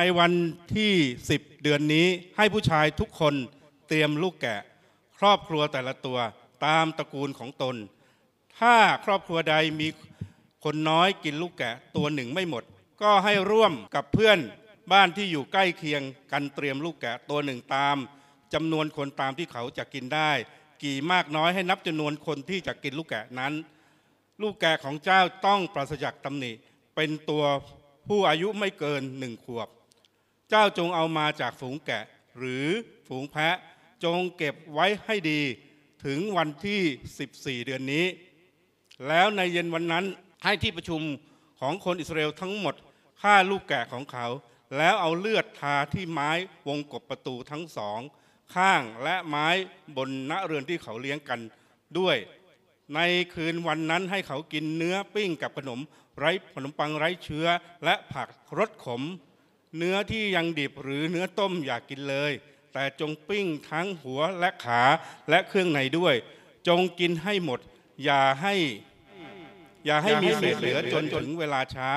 ในวันที่ 10 เดือนนี้ให้ผู้ชายทุกคนเตรียมลูกแกะ ครอบครัวแต่ละตัวตามตระกูลของตน ถ้าครอบครัวใดมีคนน้อยกินลูกแกะตัวหนึ่งไม่หมด ก็ให้ร่วมกับเพื่อนบ้านที่อยู่ใกล้เคียงกันเตรียมลูกแกะตัวหนึ่งตามจำนวนคนตามที่เขาจะกินได้ กี่มากน้อยให้นับจำนวนคนที่จะกินลูกแกะนั้น ลูกแกะของเจ้าต้องปราศจากตำหนิเป็นตัวผู้อายุไม่เกินหนึ่งขวบ เจ้าจงเอามาจากฝูงแกะ หรือฝูงแพะจงเก็บไว้ให้ดีถึงวันที่ 14 เดือนนี้ แล้วในเย็นวันนั้นให้ที่ประชุมของคนอิสราเอลทั้งหมดฆ่าลูกแกะของเขา แล้วเอาเลือดทาที่ไม้วงกบประตูทั้งสอง ข้างและไม้บนณเรือนที่เขาเลี้ยงกันด้วย ในคืนวันนั้นให้เขากินเนื้อปิ้งกับขนมไร้ขนมปังไร้เชื้อและผักรสขม เนื้อที่ยังดิบหรือเนื้อต้มอย่ากกินเลย แต่จงปิ้งทั้งหัวและขาและเครื่องในด้วย จงกินให้หมด อย่าให้ อย่าให้มีเศษเหลือจนถึงเวลาเช้า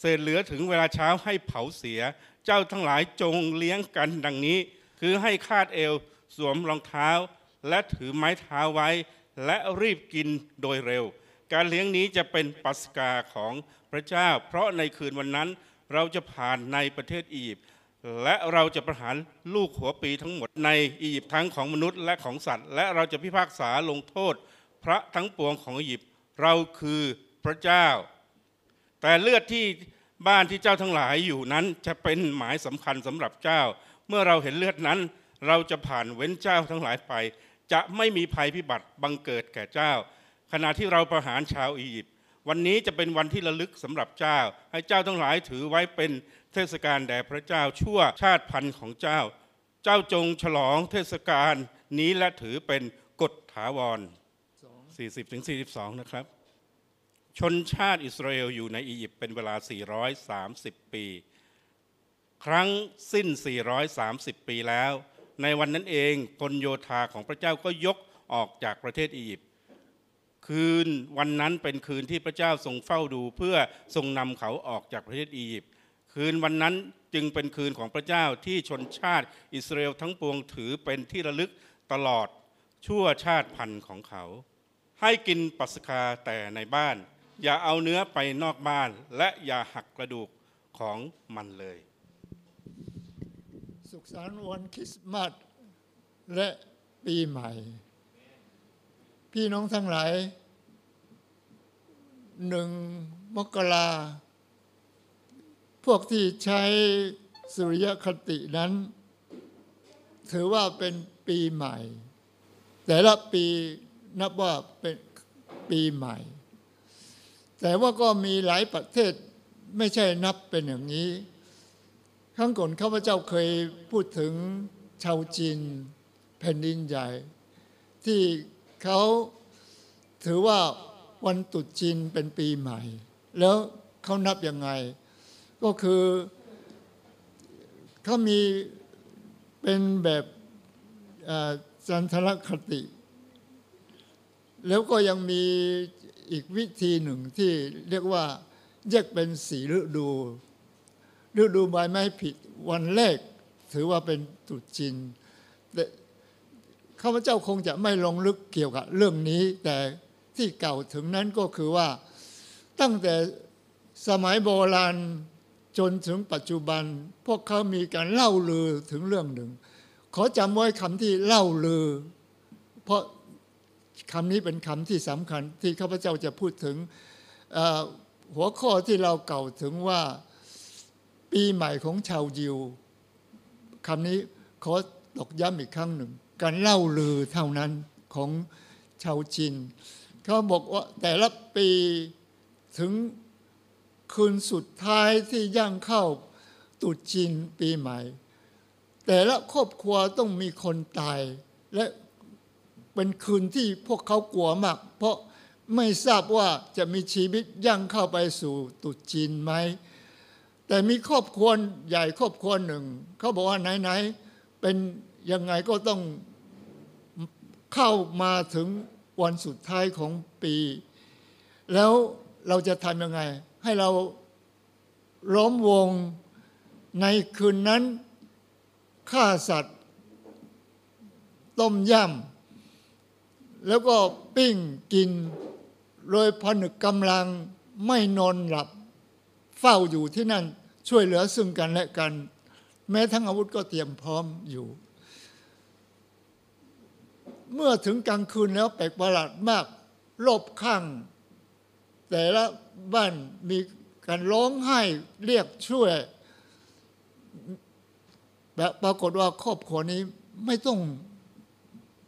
เศษเหลือถึงเวลาเช้าให้เผาเสีย เจ้าทั้งหลายจงเลี้ยงกันดังนี้ คือให้คาดเอวสวมรองเท้า และถือไม้เท้าไว้ และรีบกินโดยเร็ว การเลี้ยงนี้จะเป็นปัสกาของพระเจ้า เพราะในคืนวันนั้น เราจะผ่านในประเทศอียิปต์และเราจะประหารลูกหัวปีทั้งหมดในอียิปต์ทั้งของมนุษย์และของสัตว์ และเราจะพิพากษาลงโทษ พระทั้งปวงของอียิปต์เราคือพระเจ้า แต่เลือดที่บ้านที่เจ้าทั้งหลายอยู่นั้นจะเป็นหมายสำคัญสำหรับเจ้า เมื่อเราเห็นเลือดนั้น เราจะผ่านเว้นเจ้าทั้งหลายไป จะไม่มีภัยพิบัติบังเกิดแก่เจ้า ขณะที่เราประหารชาวอียิปต์ วันนี้จะเป็นวันที่ระลึกสำหรับเจ้า ให้เจ้าทั้งหลายถือไว้เป็นเทศกาลแด่พระเจ้าชั่วชาติพันธุ์ของเจ้า เจ้าจงฉลองเทศกาลนี้และถือเป็นกฎถาวร 40-42 นะครับ ชนชาติอิสราเอลอยู่ในอียิปต์เป็นเวลา 430 ปี ครั้งสิ้น 430 ปีแล้ว ในวันนั้นเองพลโยธาของพระเจ้าก็ยกออกจากประเทศอียิปต์ คืนวันนั้นเป็นคืนที่พระเจ้าทรงเฝ้าดูเพื่อทรงนำเขาออกจากประเทศอียิปต์คืนวันนั้นจึงเป็นคืนของพระเจ้าที่ชนชาติอิสราเอลทั้งปวงถือเป็นที่ระลึกตลอดชั่วชาติพันธุ์ของเขา ให้กินปัสกาแต่ในบ้าน อย่าเอาเนื้อไปนอกบ้าน และอย่าหักกระดูกของมันเลย สุขสันต์วันคริสต์มาสและปีใหม่ พี่น้องทั้งหลาย หนึ่งมกราพวกที่ใช้สุริยคตินั้น ถือว่าเป็นปีใหม่ แต่ละปีนับว่าเป็นปีใหม่ แต่ว่าก็มีหลายประเทศไม่ใช่นับเป็นอย่างนี้ครั้งก่อนข้าพเจ้าเคยพูดถึงชาวจีนแผ่นดินใหญ่ ที่เขาถือว่า วันตุจีนเป็นปีใหม่ แล้วเขานับยังไง ก็คือเขามีเป็นแบบจันทรคติ แล้วก็ยังมีอีกวิธีหนึ่งที่เรียกว่าแยกเป็นสีฤดู ฤดูใบไม้ผลิวันแรกถือว่าเป็นตุจีนแต่ข้าพเจ้าคงจะไม่ลงลึกเกี่ยวกับเรื่องนี้ แต่ ที่เก่าถึงนั้นก็คือว่า ตั้งแต่สมัยโบราณจนถึงปัจจุบัน พวกเขามีการเล่าลือถึงเรื่องหนึ่ง ขอจำไว้คำที่เล่าลือ เพราะคำนี้เป็นคำที่สำคัญที่ข้าพเจ้าจะพูดถึงหัวข้อที่เราเก่าถึงว่าปีใหม่ของชาวยิวคำนี้ขอตอกย้ำอีกครั้งหนึ่ง การเล่าลือเท่านั้นของชาวจีน เขาบอกว่าแต่ละปีถึงคืนสุดท้ายที่ย่างเข้าตรุษจีนปีใหม่ แต่ละครอบครัวต้องมีคนตาย และเป็นคืนที่พวกเขากลัวมาก เพราะไม่ทราบว่าจะมีชีวิตย่างเข้าไปสู่ตรุษจีนไหม แต่มีครอบครัวใหญ่ครอบครัวหนึ่ง เขาบอกว่าไหนๆเป็นยังไงก็ต้องเข้ามาถึง วันสุดท้ายของปี แล้วเราจะทำยังไง ให้เราล้อมวงในคืนนั้นฆ่าสัตว์ ต้มย่ำแล้วก็ปิ้งกิน โดยผนึกกำลังไม่นอนหลับ เฝ้าอยู่ที่นั่นช่วยเหลือซึ่งกันและกัน แม้ทั้งอาวุธก็เตรียมพร้อมอยู่ เมื่อถึงกลางคืนแล้วแปลกประหลาดมากรอบข้าง แต่ละบ้านมีการร้องไห้เรียกช่วยแบบปรากฏว่าครอบครัวนี้ไม่ต้อง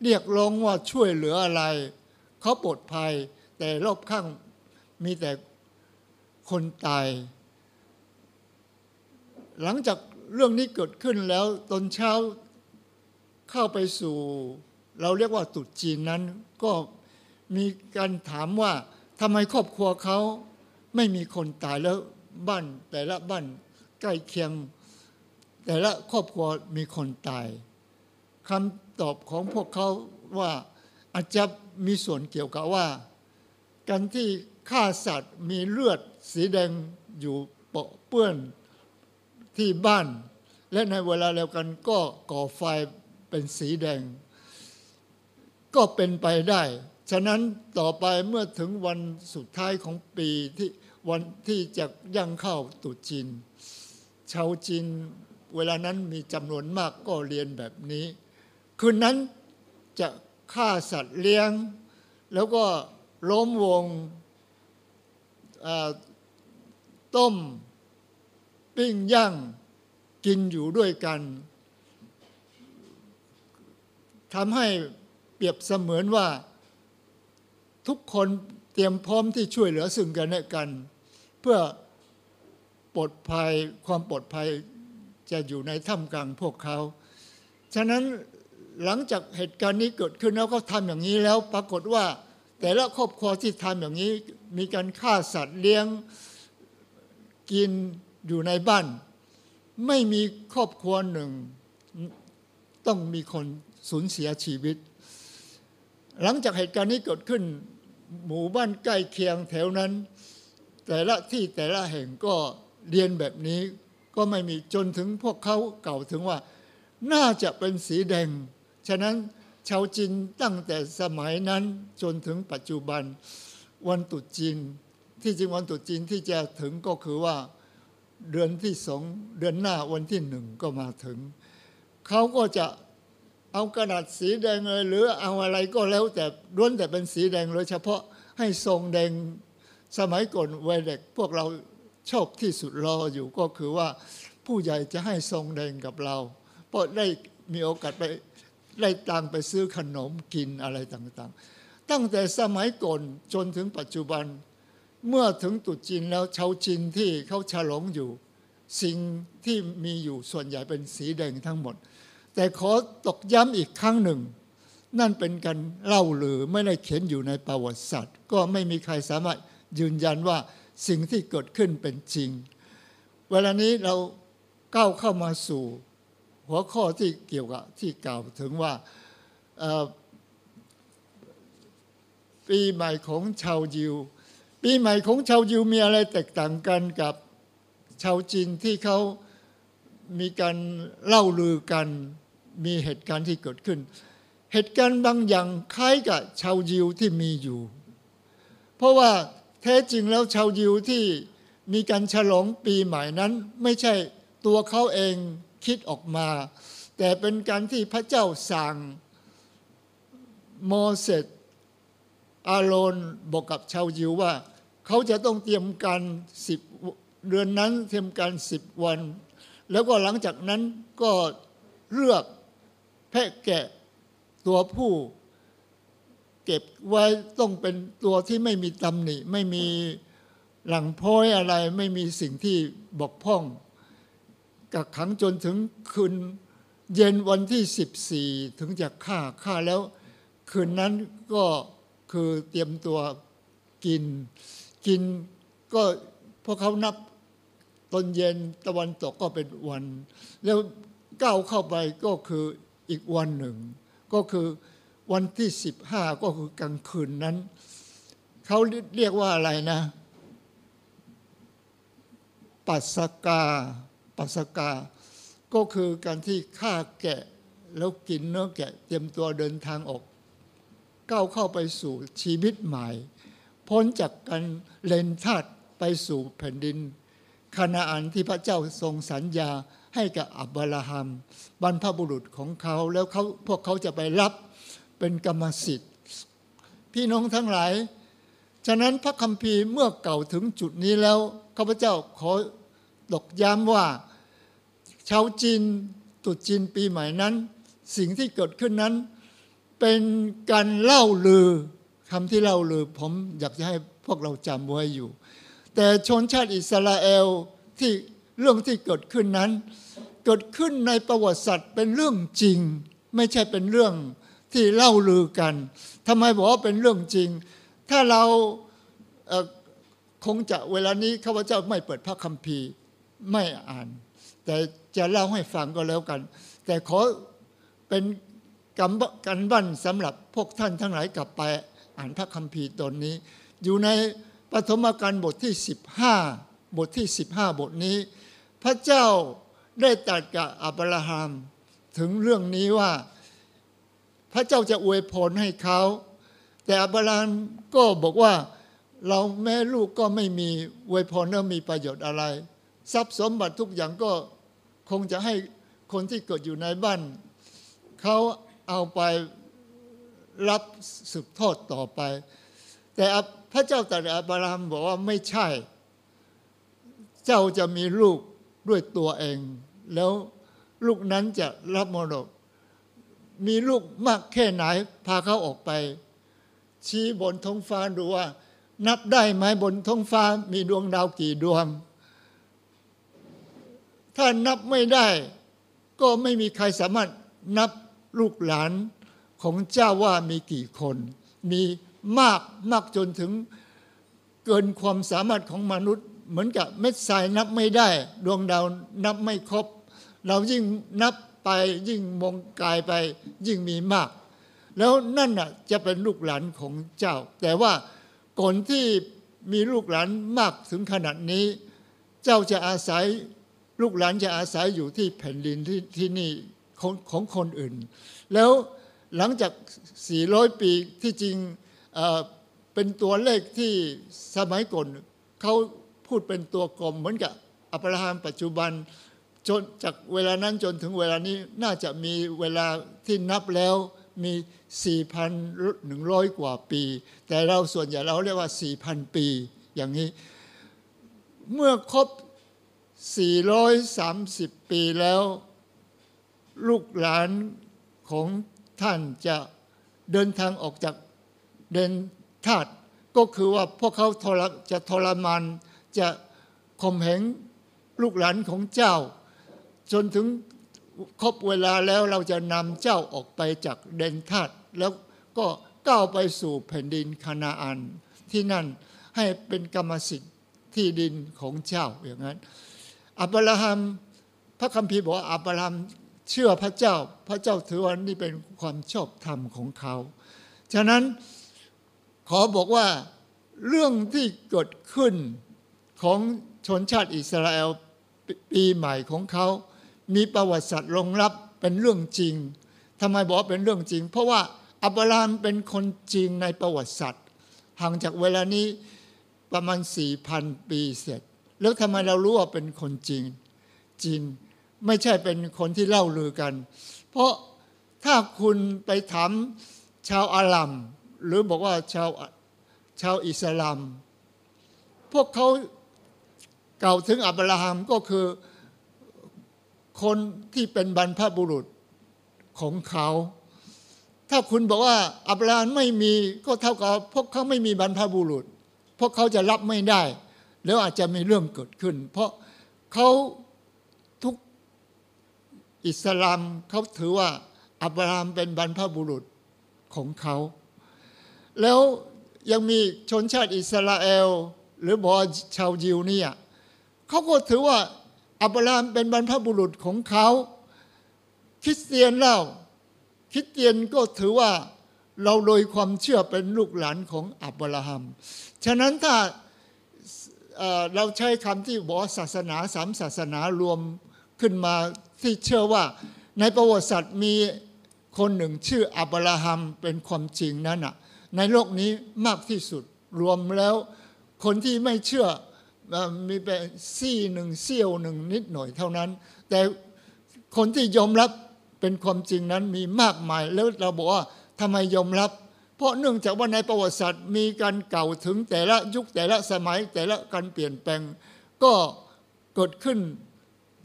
เรียกร้องว่าช่วยเหลืออะไร เขาปลอดภัย แต่รอบข้างมีแต่คนตาย หลังจากเรื่องนี้เกิดขึ้นแล้วตอนเช้าเข้าไปสู่ เราเรียกว่าตรุษจีนนั้น ก็มีการถามว่าทำไมครอบครัวเขาไม่มีคนตายแล้วบ้านแต่ละบ้านใกล้เคียง แต่ละครอบครัวมีคนตายคำตอบของพวกเขาว่าอาจจะมีส่วนเกี่ยวกับว่า การที่ฆ่าสัตว์มีเลือดสีแดงอยู่เปาะเปื้อนที่บ้าน และในเวลาเดียวกันก็ก่อไฟเป็นสีแดง ก็เป็นไปได้ ฉะนั้นต่อไปเมื่อถึงวันสุดท้ายของปีที่วันที่จะย่างเข้าตุจีนชาวจีนเวลานั้นมีจำนวนมากก็เรียนแบบนี้ คืนนั้นจะฆ่าสัตว์เลี้ยง แล้วก็ล้มวงต้ม ปิ้งย่างกินอยู่ด้วยกันทำให้ รียบเสมือนว่า ทุกคนเตรียมพร้อมที่ช่วยเหลือซึ่งกันและกัน เพื่อปลอดภัยความปลอดภัยจะอยู่ในท่ามกลางพวกเขา ฉะนั้นหลังจากเหตุการณ์นี้เกิดขึ้นแล้วก็ทำอย่างนี้แล้วปรากฏว่า แต่ละครอบครัวที่ทำอย่างนี้มีการฆ่าสัตว์เลี้ยงกินอยู่ในบ้าน ไม่มีครอบครัวหนึ่ง ต้องมีคนสูญเสียชีวิต หลังจากเหตุการณ์นี้เกิดขึ้น หมู่บ้านใกล้เคียงแถวนั้น แต่ละที่แต่ละแห่งก็เรียนแบบนี้ก็ไม่มีจนถึงพวกเขาเก่าถึงว่า น่าจะเป็นสีแดง ฉะนั้นชาวจีนตั้งแต่สมัยนั้นจนถึงปัจจุบันวันตรุษจีน ที่จริงวันตรุษจีนที่จะถึงก็คือว่าเดือนที่สองเดือนหน้าวันที่หนึ่งก็มาถึง เขาก็จะ เอากระดาษสีแดงเลยหรือเอาอะไรก็แล้วแต่ล้วนแต่เป็นสีแดงโดยเฉพาะให้ทรงแดงสมัยก่อนวัยเด็กพวกเราชอบที่สุดรออยู่ก็คือว่าผู้ใหญ่จะให้ทรงแดงกับเรา เพราะได้มีโอกาสไปได้ตังไปซื้อขนมกินอะไรต่างๆ ตั้งแต่สมัยก่อนจนถึงปัจจุบัน เมื่อถึงตุจีนแล้วชาวจีนที่เขาฉลองอยู่ สิ่งที่มีอยู่ส่วนใหญ่เป็นสีแดงทั้งหมด แต่ขอตกย้ำอีกครั้งหนึ่ง นั่นเป็นการเล่าหรือไม่ได้เขียนอยู่ในประวัติศาสตร์ ก็ไม่มีใครสามารถยืนยันว่าสิ่งที่เกิดขึ้นเป็นจริง เวลานี้เราก้าวเข้ามาสู่ หัวข้อที่เกี่ยวกับที่กล่าวถึงว่าปีใหม่ของชาวยิว ปีใหม่ของชาวยิวมีอะไรแตกต่างกันกับชาวจีนที่เขามีการเล่าลือกัน มีเหตุการณ์ที่เกิดขึ้น เหตุการณ์บางอย่างคล้ายกับชาวยิวที่มีอยู่ เพราะว่าแท้จริงแล้วชาวยิวที่มีการฉลองปีใหม่นั้น ไม่ใช่ตัวเขาเองคิดออกมา แต่เป็นการที่พระเจ้าสั่งโมเสสอาโรนบอกกับชาวยิวว่า เขาจะต้องเตรียมการสิบเดือนนั้นเตรียมการสิบวัน แล้วก็หลังจากนั้นก็เลือก แพะแกะตัวผู้เก็บไว้ต้องเป็นตัวที่ไม่มีตำหนิ ไม่มีหลังโพ้อยอะไร ไม่มีสิ่งที่บกพร่อง กักขังจนถึงคืนเย็นวันที่ 14 ถึงจะฆ่าฆ่าแล้ว คืนนั้นก็คือเตรียมตัวกิน กินก็พวกเขานับตอนเย็นตะวันตกก็เป็นวัน แล้วก้าวเข้าไปก็คือ อีกวันหนึ่ง ก็คือวันที่ 15 ก็คือกลางคืนนั้น เขาเรียกว่าอะไรนะ ปัสกา ปัสกา ก็คือการที่ฆ่าแกะแล้วกินเนื้อแกะเตรียมตัวเดินทางออก ก้าวเข้าไปสู่ชีวิตใหม่ พ้นจากการเลนทาสไปสู่แผ่นดินคณาอันที่พระเจ้าทรงสัญญา ให้กับอับราฮัมบรรพบุรุษของเขาแล้วเขาพวกเขาจะไปรับเป็นกรรมสิทธิ์ พี่น้องทั้งหลาย ฉะนั้นพระคัมภีร์เมื่อเก่าถึงจุดนี้แล้วข้าพเจ้าขอตกย้ำว่า ชาวจีนตุจีนปีใหม่นั้น สิ่งที่เกิดขึ้นนั้น เป็นการเล่าลือคำที่เล่าลือ ผมอยากจะให้พวกเราจำไว้อยู่ แต่ชนชาติอิสราเอลที่ เรื่องที่เกิดขึ้นนั้น เกิดขึ้นในประวัติศาสตร์เป็นเรื่องจริง ไม่ใช่เป็นเรื่องที่เล่าลือกันทำไมบอกว่าเป็นเรื่องจริง ถ้าเราเคงจะเวลานี้ข้าพเจ้าไม่เปิดพระคัมภีร์ไม่อ่าน แต่จะเล่าให้ฟังก็แล้วกัน แต่ขอเป็นกำบกันบ้นสำหรับพวกท่านทั้งหลายกลับไปอ่านพระคัมภีร์ตนนี้ อยู่ในปฐมกาลบทที่ 15 บทที่ 15 บทนี้ พระเจ้าได้ตรัสกับอับราฮัมถึงเรื่องนี้ว่า พระเจ้าจะอวยพรให้เขา แต่อับราฮัมก็บอกว่าเราแม่ลูกก็ไม่มีอวยพรแล้วมีประโยชน์อะไร ทรัพย์สมบัติทุกอย่างก็คงจะให้คนที่เกิดอยู่ในบ้านเขาเอาไปรับสืบทอดต่อไป แต่พระเจ้าตรัสอับราฮัมบอกว่าไม่ใช่ เจ้าจะมีลูกด้วยตัวเอง แล้วลูกนั้นจะรับมรดก มีลูกมากแค่ไหน พาเขาออกไป ชี้บนท้องฟ้าดูว่า นับได้ไหมบนท้องฟ้ามีดวงดาวกี่ดวง ถ้านับไม่ได้ ก็ไม่มีใครสามารถนับลูกหลานของเจ้าว่ามีกี่คน มีมากมากจนถึงเกินความสามารถของมนุษย์ เหมือนกับเม็ดทรายนับไม่ได้ ดวงดาวนับไม่ครบ เรายิ่งนับไปยิ่งมองกายไปยิ่งมีมาก แล้วนั่นน่ะจะเป็นลูกหลานของเจ้า แต่ว่าก่อนที่มีลูกหลานมากถึงขนาดนี้ เจ้าจะอาศัยลูกหลานจะอาศัยอยู่ที่แผ่นดินที่ที่นี่ของของคนอื่น แล้วหลังจาก 400 ปีที่จริงเเป็นตัวเลขที่สมัยก่อนเขา พูดเป็นตัวกลมเหมือนกับอับราฮัมปัจจุบันจนจากเวลานั้นจนถึงเวลานี้น่าจะมีเวลาที่นับแล้วมี 4,100 กว่าปี แต่เราส่วนใหญ่เราเรียกว่า 4,000 ปีอย่างนี้ เมื่อครบ 430 ปีแล้ว ลูกหลานของท่านจะเดินทางออกจากเดนทาตก็คือว่าพวกเขาจะทรมาน จะข่มเหงลูกหลานของเจ้า จนถึงครบเวลาแล้วเราจะนำเจ้าออกไปจากเดนทาตแล้วก็ก้าวไปสู่แผ่นดินคานาอัน ที่นั่นให้เป็นกรรมสิทธิ์ที่ดินของเจ้าอย่างนั้น อับราฮัมพระคัมภีร์บอกว่าอับราฮัมเชื่อพระเจ้า พระเจ้าถือว่านี่เป็นความชอบธรรมของเขา ฉะนั้นขอบอกว่าเรื่องที่เกิดขึ้น ของชนชาติอิสราเอลปีใหม่ของเขา มีประวัติศาสตร์รองรับเป็นเรื่องจริงทำไมบอกว่าเป็นเรื่องจริง เพราะว่าอับราฮัมเป็นคนจริงในประวัติศาสตร์ห่างจากเวลานี้ประมาณ 4,000 ปีเสร็จ แล้วทำไมเรารู้ว่าเป็นคนจริงจริงไม่ใช่เป็นคนที่เล่าลือกัน เพราะถ้าคุณไปถามชาวอาหรัมหรือบอกว่าชาวชาวอิสลาม พวกเขา กล่าวถึงอับราฮัมก็คือคนที่เป็นบรรพบุรุษของเขา ถ้าคุณบอกว่าอับราฮัมไม่มีก็เท่ากับพวกเขาไม่มีบรรพบุรุษ พวกเขาจะรับไม่ได้ แล้วอาจจะมีเรื่องเกิดขึ้น เพราะเขาทุกอิสลามเขาถือว่าอับราฮัมเป็นบรรพบุรุษของเขา แล้วยังมีชนชาติอิสราเอล หรือบอกชาวยิวเนี่ย เขาก็ถือว่าอับราฮัมเป็นบรรพบุรุษของเขาคริสเตียนเล่าคริสเตียนก็ถือว่าเราโดยความเชื่อเป็นลูกหลานของอับราฮัม ฉะนั้นถ้าเราใช้คำที่บอกศาสนาสามศาสนารวมขึ้นมาที่เชื่อว่าในประวัติศาสตร์มีคนหนึ่งชื่ออับราฮัมเป็นความจริงนั้นน่ะในโลกนี้มากที่สุดรวมแล้ว คนที่ไม่เชื่อ มีเป็นซี่หนึ่งเสี้ยวหนึ่งนิดหน่อยเท่านั้น แต่คนที่ยอมรับเป็นความจริงนั้นมีมากมาย แล้วเราบอกว่าทำไมยอมรับ เพราะเนื่องจากว่าในประวัติศาสตร์มีการเก่าถึงแต่ละยุคแต่ละสมัยแต่ละการเปลี่ยนแปลง ก็เกิดขึ้น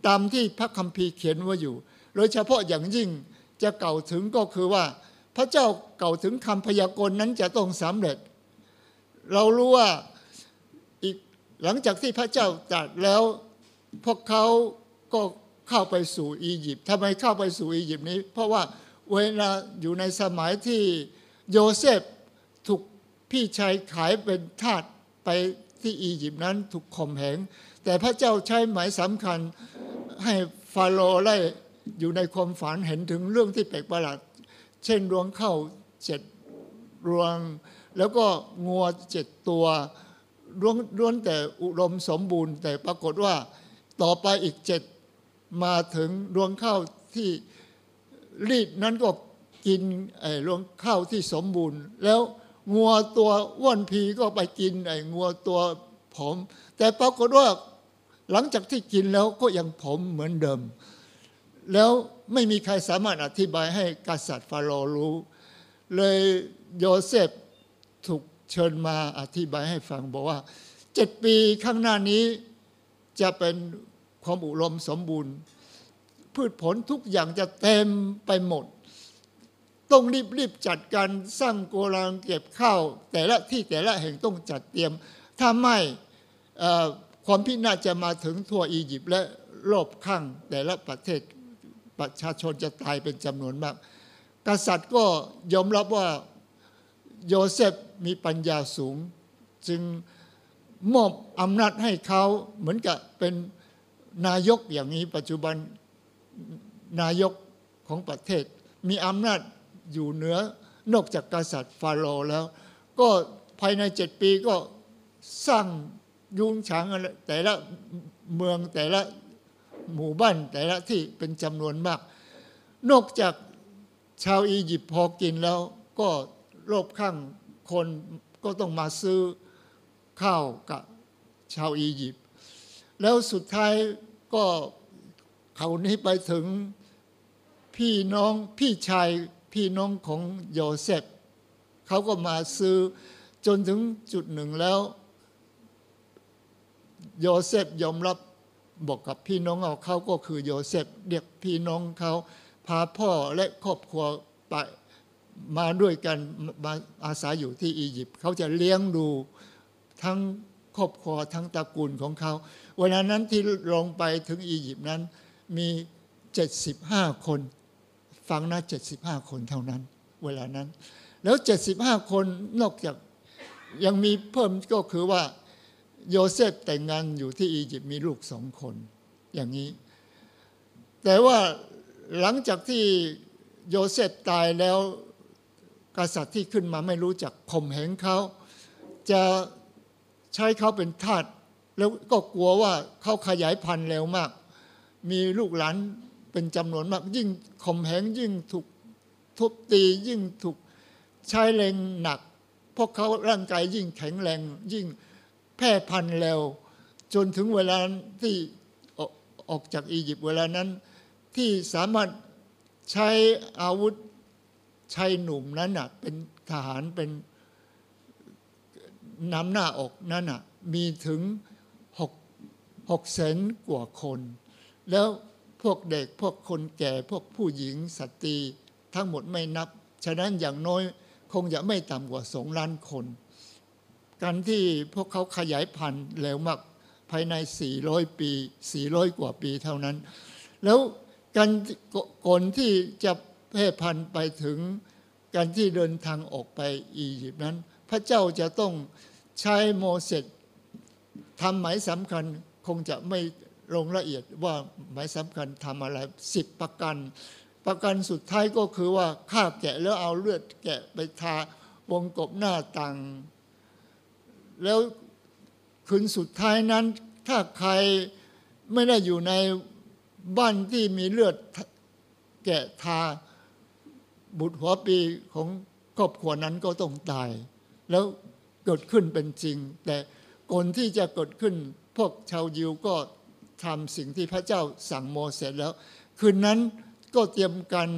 ตามที่พระคัมภีร์เขียนไว่าอยู่ โดยเฉพาะอย่างยิ่งจะเก่าถึงก็คือว่า พระเจ้าเก่าถึงคำพยากรณ์นั้นจะต้องสำเร็จ เรารู้ว่า หลังจากที่พระเจ้าตรัสแล้วพวกเขาก็เข้าไปสู่อียิปต์ทำไมเข้าไปสู่อียิปต์นี้ เพราะว่าเวลาอยู่ในสมัยที่โยเซฟถูกพี่ชายขายเป็นทาสไปที่อียิปต์นั้นถูกข่มเหงแต่พระเจ้าใช้หมายสำคัญให้ฟาโรห์ได้อยู่ในความฝันเห็นถึงเรื่องที่แปลกประหลาดเช่นรวงเข้าเจ็ดรวง แล้วก็งัวเจ็ดตัว ล้วนล้วนแต่อุดมสมบูรณ์ แต่ปรากฏว่าต่อไปอีกเจ็ดมาถึงรวงข้าวที่รีดนั้นก็กินไอ้รวงข้าวที่สมบูรณ์ แล้วงัวตัวอ้วนพีก็ไปกินไอ้งัวตัวผอม แต่ปรากฏว่าหลังจากที่กินแล้วก็ยังผอมเหมือนเดิม แล้วไม่มีใครสามารถอธิบายให้กษัตริย์ฟาโรห์รู้ เลยโยเซฟ เชิญมาอธิบายให้ฟังบอกว่าเจ็ดปีข้างหน้านี้จะเป็นความอุดมสมบูรณ์ พืชผลทุกอย่างจะเต็มไปหมด ต้องรีบรีบจัดการสร้างโกดังเก็บข้าว แต่ละที่แต่ละแห่งต้องจัดเตรียม ถ้าไม่ความพินาศจะมาถึงทั่วอียิปต์และรอบข้างแต่ละประเทศประชาชนจะตายเป็นจำนวนมาก กษัตริย์ก็ยอมรับว่า โยเซฟมีปัญญาสูง จึงมอบอำนาจให้เขาเหมือนกับเป็นนายกอย่างนี้ปัจจุบันนายกของประเทศ มีอำนาจอยู่เหนือนอกจากกษัตริย์ฟาโรห์แล้ว ก็ภายในเจ็ดปีก็สร้างยุงฉางอะไรแต่ละเมืองแต่ละหมู่บ้านแต่ละที่เป็นจำนวนมาก นอกจากชาวอียิปต์พอกินแล้วก็ รอบข้างคนก็ต้องมาซื้อข้าวกับชาวอียิปต์แล้วสุดท้ายก็เขานี้ไปถึงพี่น้องพี่ชายพี่น้องของโยเซฟเขาก็มาซื้อจนถึงจุดหนึ่งแล้ว โยเซฟยอมรับบอกกับพี่น้องเอาเขาก็คือโยเซฟเรียกพี่น้องเขาพาพ่อและครอบครัวไป มาด้วยกันมาอาศัยอยู่ที่อียิปต์เขาจะเลี้ยงดูทั้งครอบครัวทั้งตระกูลของเขาเวลานั้นที่ลงไปถึงอียิปต์นั้นมี 75 คน ฟังนะ75 คนเท่านั้น เวลานั้น แล้ว 75 คนนอกจากยังมีเพิ่มก็คือว่าโยเซฟแต่งงานอยู่ที่อียิปต์มีลูกสองคน อย่างนี้ แต่ว่าหลังจากที่โยเซฟตายแล้ว กษัตริย์ที่ขึ้นมาไม่รู้จักข่มเหงเขาจะใช้เขาเป็นทาสแล้วก็กลัวว่าเขาขยายพันธุ์เร็วมาก มีลูกหลานเป็นจำนวนมาก ยิ่งข่มเหงยิ่งถูกทุบตียิ่งถูกใช้แรงหนัก พวกเขาร่างกายยิ่งแข็งแรง ยิ่งแพร่พันธุ์เร็ว จนถึงเวลาที่ออกออกจากอียิปต์เวลานั้น ที่สามารถใช้อาวุธ ชายหนุ่มนั้นน่ะเป็นทหารเป็นน้ำหน้าอกนั้นน่ะมีถึงหกหกแสนกว่าคน แล้วพวกเด็กพวกคนแก่พวกผู้หญิงสตรีทั้งหมดไม่นับ ฉะนั้นอย่างน้อยคงจะไม่ต่ำกว่าสองล้านคน การที่พวกเขาขยายพันธุ์แล้วมากภายใน 400 ปี 400 กว่าปีเท่านั้น แล้วการก่อนที่จะ แพร่พันธุ์ไปถึงการที่เดินทางออกไปอียิปต์นั้น พระเจ้าจะต้องใช้โมเสสทำหมายสำคัญคงจะไม่ลงละเอียดว่าหมายสำคัญทำอะไรสิบประกัน ประกันสุดท้ายก็คือว่าฆ่าแกะแล้วเอาเลือดแกะไปทาวงกบหน้าต่าง แล้วคืนสุดท้ายนั้น ถ้าใครไม่ได้อยู่ในบ้านที่มีเลือดแกะทา บุตรหัวปีของครอบครัวนั้นก็ต้องตาย แล้วเกิดขึ้นเป็นจริง แต่ก่อนที่จะเกิดขึ้น พวกชาวยิวก็ทำสิ่งที่พระเจ้าสั่งโมเสสแล้ว คืนนั้นก็เตรียมกัน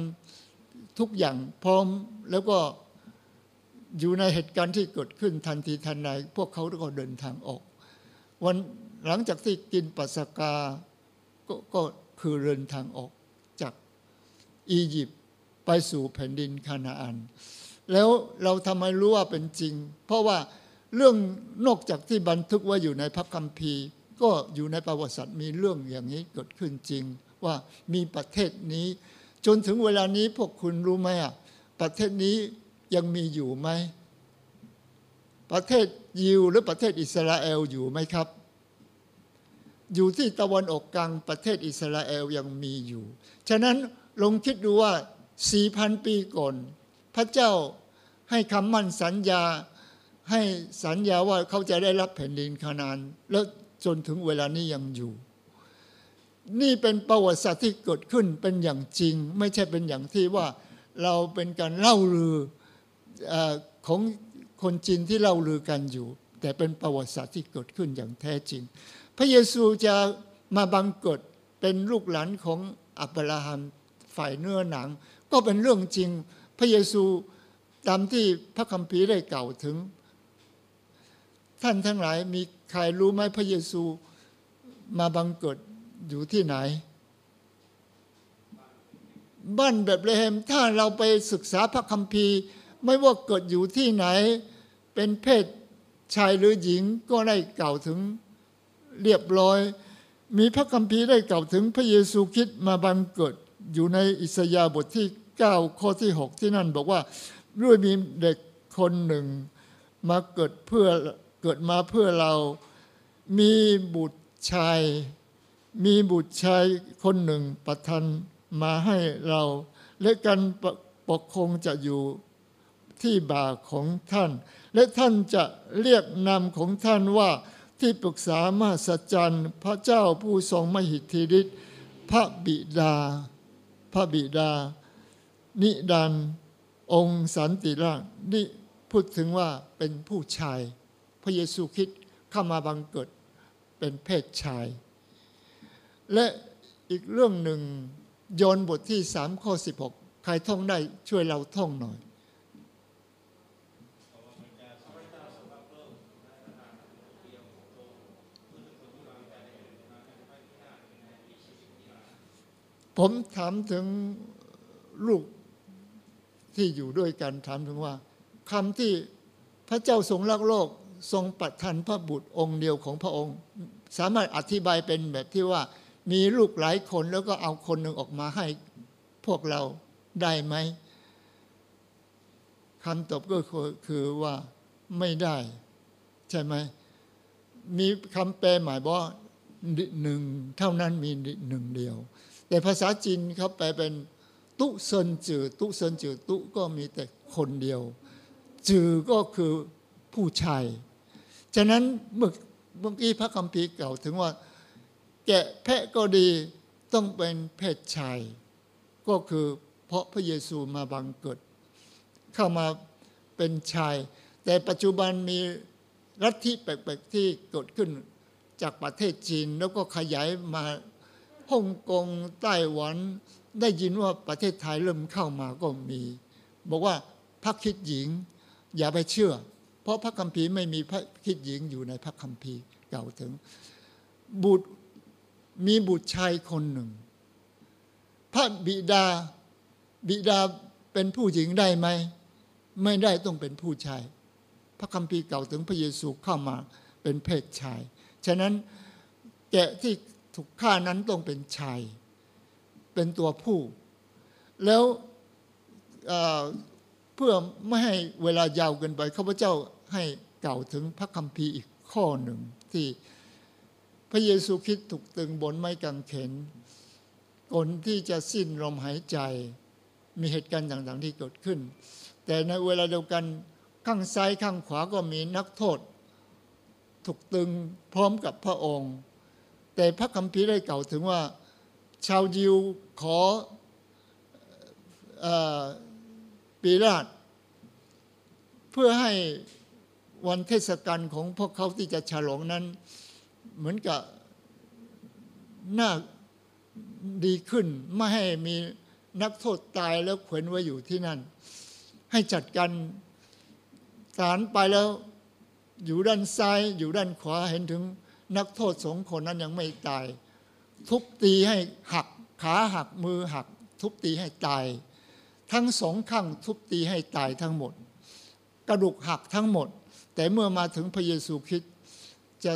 ทุกอย่างพร้อมแล้วก็อยู่ในเหตุการณ์ที่เกิดขึ้นทันทีทันใดพวกเขาก็เดินทางออก วันหลังจากที่กินปัสสกากก็คือเดินทางออกจากอียิปต์ ไปสู่แผ่นดินคานาอัน แล้วเราทำไมรู้ว่าเป็นจริง เพราะว่าเรื่องนอกจากที่บันทึกไว่าอยู่ในพระคัมภีร์ ก็อยู่ในประวัติศาสตร์มีเรื่องอย่างนี้เกิดขึ้นจริง ว่ามีประเทศนี้ จนถึงเวลานี้พวกคุณรู้ไหมอะประเทศนี้ยังมีอยู่ไหมประเทศยิวหรือประเทศอิสราเอลอยู่ไหมครับ อยู่ที่ตะวันออกกลางประเทศอิสราเอลยังมีอยู่ ฉะนั้นลองคิดดูว่า 4,000ปีก่อน พระเจ้าให้คำมั่นสัญญา ให้สัญญาว่าเขาจะได้รับแผ่นดินคานาน แล้วจนถึงเวลานี้ยังอยู่ นี่เป็นประวัติศาสตร์ที่เกิดขึ้นเป็นอย่างจริง ไม่ใช่เป็นอย่างที่ว่าเราเป็นการเล่าลืออของคนจีนที่เล่าลือกันอยู่ แต่เป็นประวัติศาสตร์ที่เกิดขึ้นอย่างแท้จริง พระเยซูจะมาบังเกิดเป็นลูกหลานของอับราฮัมฝ่ายเนื้อหนัง ก็เป็นเรื่องจริง พระเยซูตามที่พระคัมภีร์ได้กล่าวถึง ท่านทั้งหลายมีใครรู้ไหมพระเยซูมาบังเกิดอยู่ที่ไหน บ้านแบบเลเฮมถ้าเราไปศึกษาพระคัมภีร์ ไม่ว่าเกิดอยู่ที่ไหน เป็นเพศชายหรือหญิงก็ได้กล่าวถึงเรียบร้อย มีพระคัมภีร์ได้กล่าวถึงพระเยซูคริดมาบังเกิดอยู่ในอิสยาห์บทที่ 9 ข้อที่ 6 ที่นั่นบอกว่าด้วยมีเด็กคนหนึ่งมาเกิดเพื่อเกิดมาเพื่อเรามีบุตรชาย มีบุตรชายคนหนึ่งประทานมาให้เรา และการปกปกครองจะอยู่ที่บ่าของท่าน และท่านจะเรียกนามของท่านว่าที่ปรึกษามหัศจรรย์พระเจ้าผู้ทรงมหิทธิฤทธิ์พระบิดา พระบิดา นิดันองค์สันติราชนี่พูดถึงว่าเป็นผู้ชาย พระเยซูคริดเข้ามาบังเกิดเป็นเพศชาย และอีกเรื่องหนึ่งโยนบทที่สามข้อสิบหกใครท่องได้ช่วยเราท่องหน่อยผมถามถึงลูก ที่อยู่ด้วยกันถามถึงว่าคำที่พระเจ้าทรงรักโลกทรงประทานพระบุตรองค์เดียวของพระองค์ สามารถอธิบายเป็นแบบที่ว่ามีลูกหลายคนแล้วก็เอาคนหนึ่งออกมาให้พวกเราได้ไหมคำตอบก็คือว่าไม่ได้ ใช่ไหมมีคำแปลหมายว่าหนึ่งเท่านั้นมีหนึ่งเดียว แต่ภาษาจีนเขาแปลเป็น ตุเซินจือตุเซินจือตุก็มีแต่คนเดียว จือก็คือผู้ชาย ฉะนั้นเมื่อเมื่อกี้พระคัมภีร์กล่าวถึงว่า แกะแพะก็ดีต้องเป็นเพศชาย ก็คือเพราะพระเยซูมาบังเกิด เข้ามาเป็นชาย แต่ปัจจุบันมีรัฐที่แปลกๆที่เกิดขึ้นจากประเทศจีน แล้วก็ขยายมาฮ่องกงไต้หวัน ได้ยินว่าประเทศไทยเริ่มเข้ามาก็มี บอกว่าพระคิดหญิง อย่าไปเชื่อ เพราะพระคัมภีร์ไม่มีพระคิดหญิงอยู่ในพระคัมภีร์เก่าถึง บุตรมีบุตรชายคนหนึ่ง พระบิดาบิดาเป็นผู้หญิงได้ไหม ไม่ได้ต้องเป็นผู้ชาย พระคัมภีร์เก่าถึงพระเยซูเข้ามาเป็นเพศชาย ฉะนั้นแกะที่ถูกฆ่านั้นต้องเป็นชาย เป็นตัวผู้ แล้วเพื่อไม่ให้เวลายาวเกินไปข้าพเจ้าให้กล่าวถึงพระคัมภีร์อีกข้อหนึ่ง ที่พระเยซูคริสต์ถูกตึงบนไม้กางเขนก่อนที่จะสิ้นลมหายใจ มีเหตุการณ์ต่างๆที่เกิดขึ้น แต่ในเวลาเดียวกันข้างซ้ายข้างขวาก็มีนักโทษ ถูกตึงพร้อมกับพระองค์ แต่พระคัมภีร์ได้กล่าวถึงว่า ชาวยิวขอปีราช เพื่อให้วันเทศกาลของพวกเขาที่จะฉลองนั้น เหมือนกับน่าดีขึ้น ไม่ให้มีนักโทษตายแล้วเขวนไว้อยู่ที่นั่น ให้จัดการศาลไปแล้วอยู่ด้านซ้าย อยู่ด้านขวาเห็นถึงนักโทษสองคนนั้นยังไม่ตาย ทุบตีให้หักขาหักมือหัก ทุบตีให้ตาย ทั้งสองข้างทุบตีให้ตายทั้งหมด กระดูกหักทั้งหมด แต่เมื่อมาถึงพระเยซูคริสต์จะ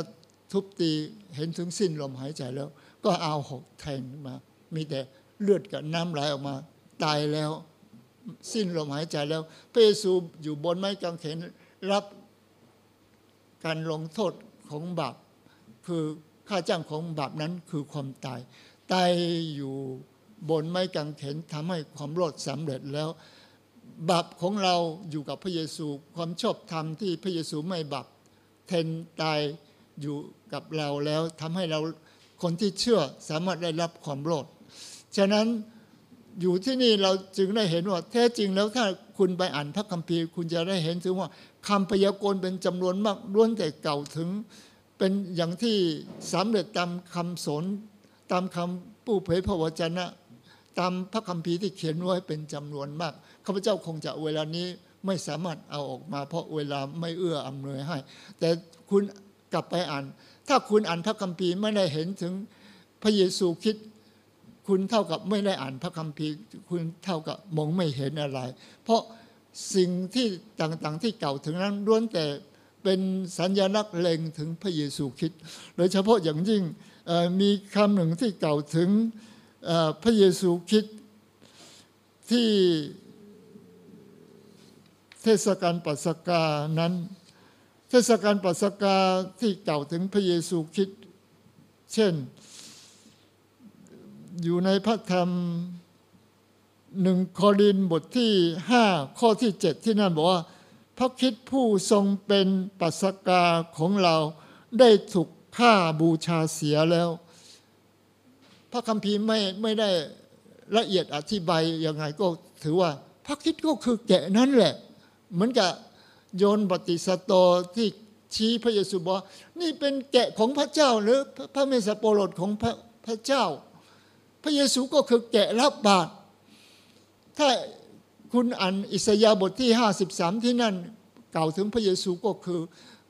ทุบตีเห็นถึงสิ้นลมหายใจแล้ว ก็เอาหกแทงมา มีแต่เลือดกับน้ำไหลออกมา ตายแล้วสิ้นลมหายใจแล้ว พระเยซูอยู่บนไม้กางเขนรับการลงโทษของบาปคือ ค่าจ้างของบาปนั้นคือความตายตายอยู่บนไม้กางเขนทำให้ความรอดสำเร็จแล้ว บาปของเราอยู่กับพระเยซูความชอบธรรมที่พระเยซูไม่บาปเทนตายอยู่กับเราแล้วทำให้เราคนที่เชื่อสามารถได้รับความรอดฉะนั้นอยู่ที่นี่เราจึงได้เห็นว่าแท้จริงแล้วถ้าคุณไปอ่านพระคัมภีร์ คุณจะได้เห็นถึงว่าคำพยากรณ์เป็นจำนวนมากล้วนแต่เก่าถึง เป็นอย่างที่สำเร็จตามคำสนตามคำผู้เผยพระวจนะ ตามพระคัมภีร์ที่เขียนไว้เป็นจำนวนมากข้าพเจ้าคงจะเวลานี้ไม่สามารถเอาออกมาเพราะเวลาไม่เอื้ออำนวยให้ แต่คุณกลับไปอ่าน ถ้าคุณอ่านพระคัมภีร์ไม่ได้เห็นถึงพระเยซูคิด คุณเท่ากับไม่ได้อ่านพระคัมภีร์ คุณเท่ากับมองไม่เห็นอะไร เพราะสิ่งที่ต่างๆที่เก่าถึงนั้นล้วนแต่ เป็นสัญลักษณ์เล็งถึงพระเยซูคริสต์โดยเฉพาะอย่างยิ่งมีคำหนึ่งที่เก่าถึงพระเยซูคริสต์ที่เทศกาลปัสกานั้น เทศกาลปัสกาที่เก่าถึงพระเยซูคริสต์เช่น อยู่ในพระธรรมหนึ่งโครินบทที่ห้าข้อที่เจ็ดที่นั่นบอกว่า พระคิดผู้ทรงเป็นปัสกาของเราได้ถูกฆ่าบูชาเสียแล้ว พระคัมภีร์ไม่ไม่ได้ละเอียดอธิบายยังไงก็ถือว่า พระคิดก็คือแกะนั้นแหละ เหมือนกับโยนปฏิสโตที่ชี้พระเยซูบอกนี่เป็นแกะของพระเจ้าหรือพระเมสสโปรดของพระพระเจ้า พระเยซูก็คือแกะรับบาปถ้า คุณอ่านอิสยาบทที่ 53 ที่นั่นกล่าวถึงพระเยซูก็คือ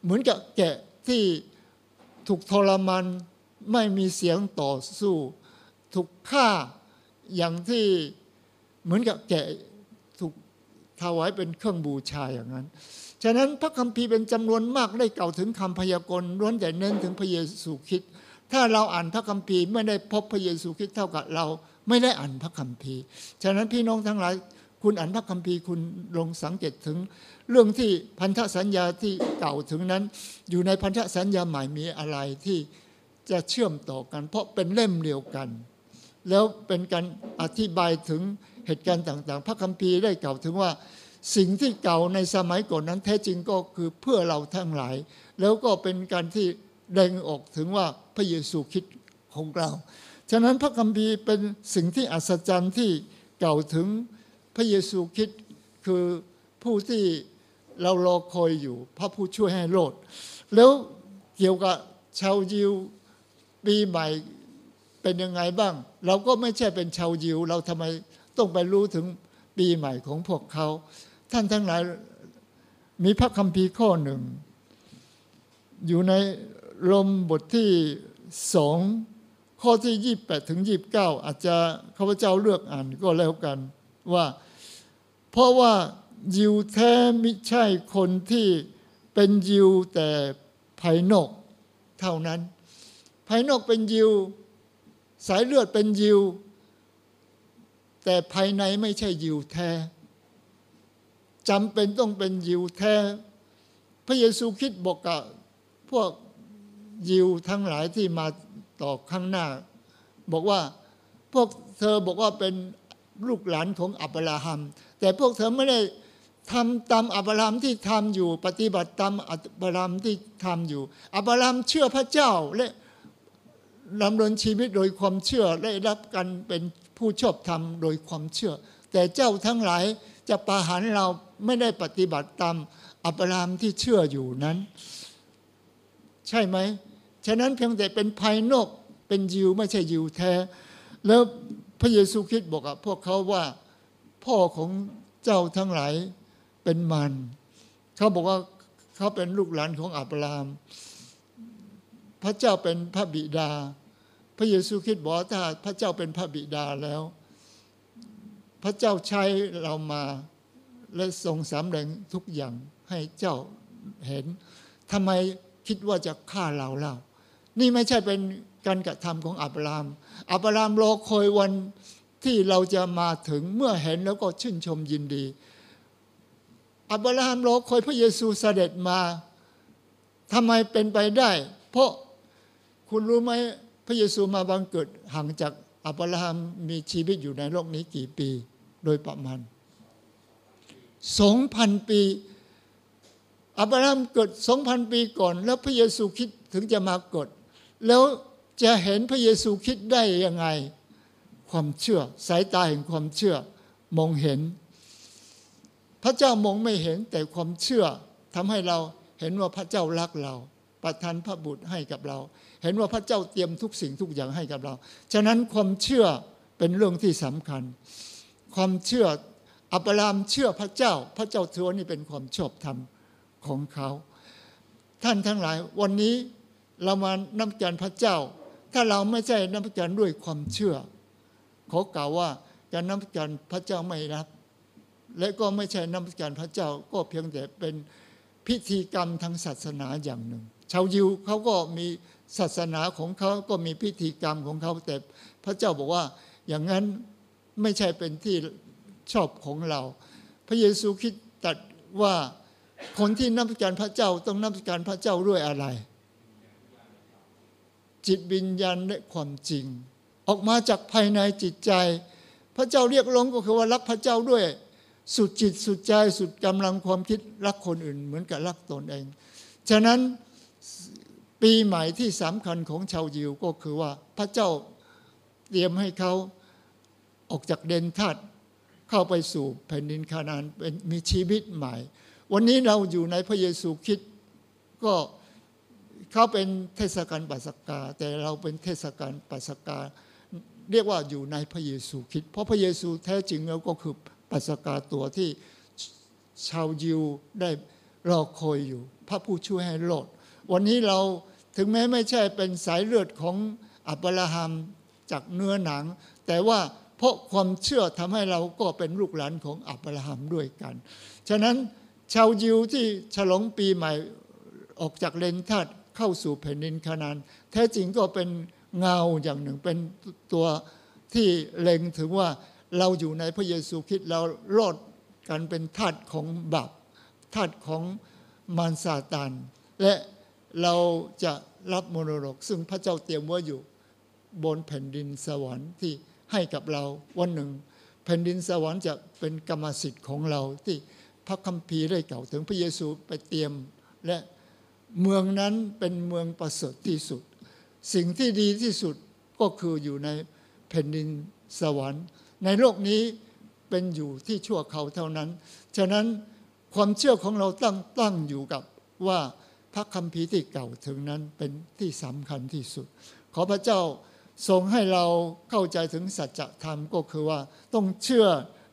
เหมือนกับแกะที่ถูกทรมานไม่มีเสียงต่อสู้ ถูกฆ่าอย่างที่เหมือนกับแกะถูกถวายเป็นเครื่องบูชาอย่างนั้น ฉะนั้นพระคัมภีร์เป็นจำนวนมากได้กล่าวถึงคำพยากรณ์ล้วนแต่เน้นถึงพระเยซูคริสต์ถ้าเราอ่านพระคัมภีร์ไม่ได้พบพระเยซูคริสต์เท่ากับเรา ไม่ได้อ่านพระคัมภีร์ ฉะนั้นพี่น้องทั้งหลาย คุณอ่านพระคัมภีร์คุณลงสังเกตถึง เรื่องที่พันธสัญญาที่เก่าถึงนั้น อยู่ในพันธสัญญาใหม่มีอะไรที่จะเชื่อมต่อกัน เพราะเป็นเล่มเดียวกัน แล้วเป็นการอธิบายถึงเหตุการณ์ต่างๆ พระคัมภีร์ได้เก่าถึงว่าสิ่งที่เก่าในสมัยก่อนนั้นแท้จริงก็คือเพื่อเราทั้งหลาย แล้วก็เป็นการที่แดงออกถึงว่าพระเยซูคริดของเรา ฉะนั้นพระคัมภีร์เป็นสิ่งที่อัศจรรย์ที่เก่าถึง พระเยซูคิดคือผู้ที่เรารอคอยอยู่ พระผู้ช่วยให้รอดแล้วเกี่ยวกับชาวยิวปีใหม่เป็นยังไงบ้าง เราก็ไม่ใช่เป็นชาวยิว เราทำไมต้องไปรู้ถึงปีใหม่ของพวกเขา ท่านทั้งหลายมีพระคัมภีร์ข้อหนึ่ง อยู่ในลมบทที่สองข้อที่ 28 ถึง 29 อาจจะข้าพเจ้าเลือกอ่านก็แล้วกันว่า เพราะว่ายิวแท้ไม่ใช่คนที่เป็นยิวแต่ภายนอกเท่านั้น ภายนอกเป็นยิว สายเลือดเป็นยิว แต่ภายในไม่ใช่ยิวแท้จำเป็นต้องเป็นยิวแท้ พระเยซูคริดบอกกับพวกยิวทั้งหลายที่มาต่อข้างหน้า บอกว่าพวกเธอบอกว่าเป็นลูกหลานของอับราฮัม แต่พวกเธอไม่ได้ทำตามอับรามที่ทำอยู่ ปฏิบัติตามอับรามที่ทำอยู่ อับรามเชื่อพระเจ้าและดำเนินชีวิตโดยความเชื่อได้รับการเป็นผู้ชอบธรรมโดยความเชื่อ แต่เจ้าทั้งหลายจะประหารเราไม่ได้ปฏิบัติตามอับรามที่เชื่ออยู่นั้น ใช่ไหมฉะนั้นเพียงแต่เป็นภายนอกเป็นยิวไม่ใช่ยิวแท้ แล้วพระเยซูคริสต์บอกกับพวกเขาว่า พ่อของเจ้าทั้งหลายเป็นมัน เขาบอกว่าเขาเป็นลูกหลานของอับราม พระเจ้าเป็นพระบิดา พระเยซูคริสต์บอกว่าถ้าพระเจ้าเป็นพระบิดาแล้ว พระเจ้าใช้เรามาและทรงสำแดงทุกอย่างให้เจ้าเห็นทำไมคิดว่าจะฆ่าเราเล่า นี่ไม่ใช่เป็นการกระทำของอับราม อับรามรอคอยวัน ที่เราจะมาถึงเมื่อเห็นแล้วก็ชื่นชมยินดี อับราฮัมรอคอยพระเยซูเสด็จมาทำไมเป็นไปได้ เพราะคุณรู้ไหมพระเยซูมาบังเกิดห่างจากอับราฮัมมีชีวิตอยู่ในโลกนี้กี่ปี โดยประมาณสองพันปี อับราฮัมเกิดสองพันปีก่อน แล้วพระเยซูคิดถึงจะมาเกิด แล้วจะเห็นพระเยซูคิดได้ยังไง ความเชื่อ สายตาแห่งความเชื่อ มองเห็น พระเจ้ามองไม่เห็นแต่ความเชื่อทำให้เราเห็นว่าพระเจ้ารักเรา ประทานพระบุตรให้กับเรา เห็นว่าพระเจ้าเตรียมทุกสิ่งทุกอย่างให้กับเรา ฉะนั้นความเชื่อเป็นเรื่องที่สำคัญ ความเชื่ออับรามเชื่อพระเจ้า พระเจ้าถือว่านี่เป็นความชอบธรรมของเขา ท่านทั้งหลายวันนี้เรามานับการพระเจ้า ถ้าเราไม่ใช่นับการด้วยความเชื่อ ขอกล่าวว่าการนับการพระเจ้าไม่รับ และก็ไม่ใช่นับการพระเจ้าก็เพียงแต่เป็นพิธีกรรมทางศาสนาอย่างหนึ่ง ชาวยิวเขาก็มีศาสนาของเขาก็มีพิธีกรรมของเขาแต่พระเจ้าบอกว่าอย่างนั้นไม่ใช่เป็นที่ชอบของเรา พระเยซูคิดตรัสว่าคนที่นับการพระเจ้าต้องนับการพระเจ้าด้วยอะไร จิตวิญญาณและความจริง ออกมาจากภายในจิตใจ พระเจ้าเรียกร้องก็คือว่ารักพระเจ้าด้วย สุดจิตสุดใจสุดกำลังความคิดรักคนอื่น เหมือนกับรักตนเอง ฉะนั้นปีใหม่ที่สำคัญของชาวยิวก็คือว่าพระเจ้าเตรียมให้เขาออกจากเดนทัดเข้าไปสู่แผ่นดินคานาานเป็นมีชีวิตใหม่ วันนี้เราอยู่ในพระเยซูคริสต์ก็เขาเป็นเทศกาลปัสกา แต่เราเป็นเทศกาลปัสกา เรียกว่าอยู่ในพระเยซูคริสต์เพราะพระเยซูแท้จริงแล้วก็คือปัสกาตัวที่ชาวยิวได้รอคอยอยู่ พระผู้ช่วยให้รอดวันนี้เราถึงแม้ไม่ใช่เป็นสายเลือดของอับราฮัมจากเนื้อหนัง แต่ว่าเพราะความเชื่อทำให้เราก็เป็นลูกหลานของอับราฮัมด้วยกัน ฉะนั้นชาวยิวที่ฉลองปีใหม่ออกจากเลนทัดเข้าสู่แผ่นดินคานาน แท้จริงก็เป็น เงาอย่างหนึ่งเป็นตัวที่เล็งถึงว่าเราอยู่ในพระเยซูคริสต์เรารอดกันเป็นทาสของบาปทาสของมารซาตานและเราจะรับมรดกซึ่งพระเจ้าเตรียมไว้อยู่บนแผ่นดินสวรรค์ที่ให้กับเราวันหนึ่ง แผ่นดินสวรรค์จะเป็นกรรมสิทธิ์ของเราที่พระคัมภีร์ได้กล่าวถึงพระเยซูไปเตรียม และเมืองนั้นเป็นเมืองประเสริฐที่สุด สิ่งที่ดีที่สุดก็คืออยู่ในแผ่นดินสวรรค์ ในโลกนี้เป็นอยู่ที่ชั่วเขาเท่านั้น ฉะนั้นความเชื่อของเราตั้งตั้งอยู่กับว่าพระคัมภีร์ที่เก่าถึงนั้นเป็นที่สำคัญที่สุด ขอพระเจ้าทรงให้เราเข้าใจถึงสัจธรรมก็คือว่าต้องเชื่อ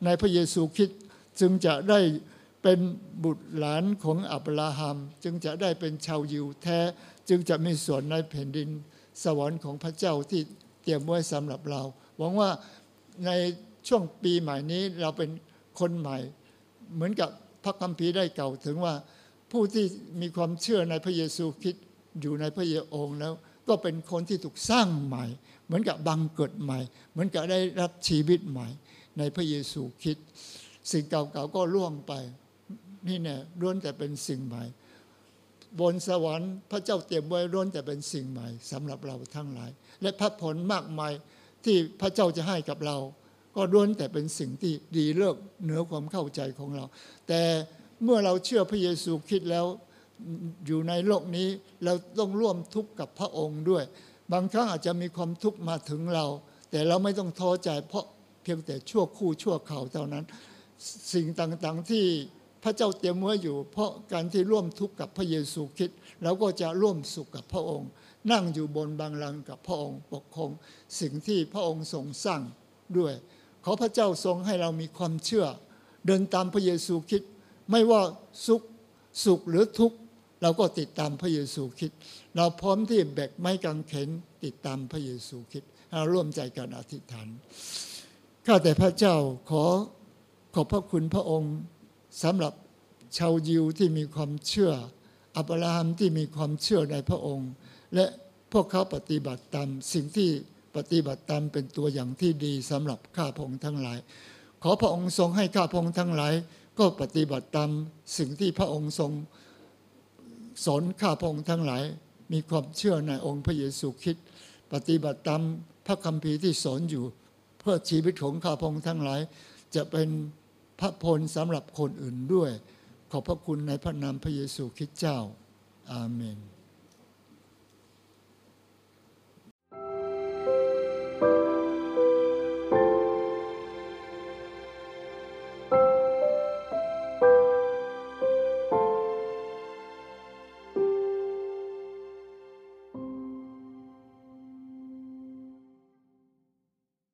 ในพระเยซูคริสต์จึงจะได้เป็นบุตรหลานของอับราฮัม จึงจะได้เป็นชาวยิวแท้ จึงจะมีส่วนในแผ่นดิน สวรรค์ของพระเจ้าที่เตรียมไว้สำหรับเรา หวังว่าในช่วงปีใหม่นี้เราเป็นคนใหม่ เหมือนกับพระคัมภีร์ได้เก่าถึงว่าผู้ที่มีความเชื่อในพระเยซูคริสต์อยู่ในพระเยองค์แล้ว ก็เป็นคนที่ถูกสร้างใหม่ เหมือนกับบังเกิดใหม่ เหมือนกับได้รับชีวิตใหม่ ในพระเยซูคริสต์สิ่งเก่าๆก็ล่วงไป นี่เนี่ยล้วนแต่เป็นสิ่งใหม่ บนสวรรค์พระเจ้าเตรียมไว้ล้นแต่เป็นสิ่งใหม่สำหรับเราทั้งหลาย และพระผลมากมายที่พระเจ้าจะให้กับเรา ก็ล้นแต่เป็นสิ่งที่ดีเลิศเหนือความเข้าใจของเรา แต่เมื่อเราเชื่อพระเยซูคริดแล้วอยู่ในโลกนี้เราต้องร่วมทุกข์กับพระองค์ด้วย บางครั้งอาจจะมีความทุกข์มาถึงเรา แต่เราไม่ต้องท้อใจเพราะเพียงแต่ชั่วคู่ชั่วข่าวเท่านั้น สิ่งต่างๆที่ พระเจ้าเตรียมไว้อยู่ เพราะการที่ร่วมทุกข์กับพระเยซูคริดเราก็จะร่วมสุขกับพระองค์ นั่งอยู่บนบังลังกับพระองค์ปกครองสิ่งที่พระองค์ทรงสร้างด้วย ขอพระเจ้าทรงให้เรามีความเชื่อ เดินตามพระเยซูคริดไม่ว่าสุขสุขหรือทุกข์เราก็ติดตามพระเยซูคริดเราพร้อมที่แบกไม้กางเขนติดตามพระเยซูคริดเราร่วมใจกันอธิษฐานข้าแต่พระเจ้าขอขอบพระคุณพระองค์ สำหรับชาวยิวที่มีความเชื่อ อับราฮัมที่มีความเชื่อในพระองค์ และพวกเขาปฏิบัติตามสิ่งที่ปฏิบัติตามเป็นตัวอย่างที่ดีสำหรับข้าพงค์ทั้งหลาย ขอพระองค์ทรงให้ข้าพงค์ทั้งหลาย ก็ปฏิบัติตามสิ่งที่พระองค์ทรงสอนข้าพงค์ทั้งหลาย มีความเชื่อในองค์พระเยซูคริสต์ปฏิบัติตามพระคัมภีร์ที่สอนอยู่ เพื่อชีวิตของข้าพงค์ทั้งหลาย จะเป็น พระพลสำหรับคนอื่นด้วย ขอบพระคุณในพระนามพระเยซูคริสต์เจ้า อาเมน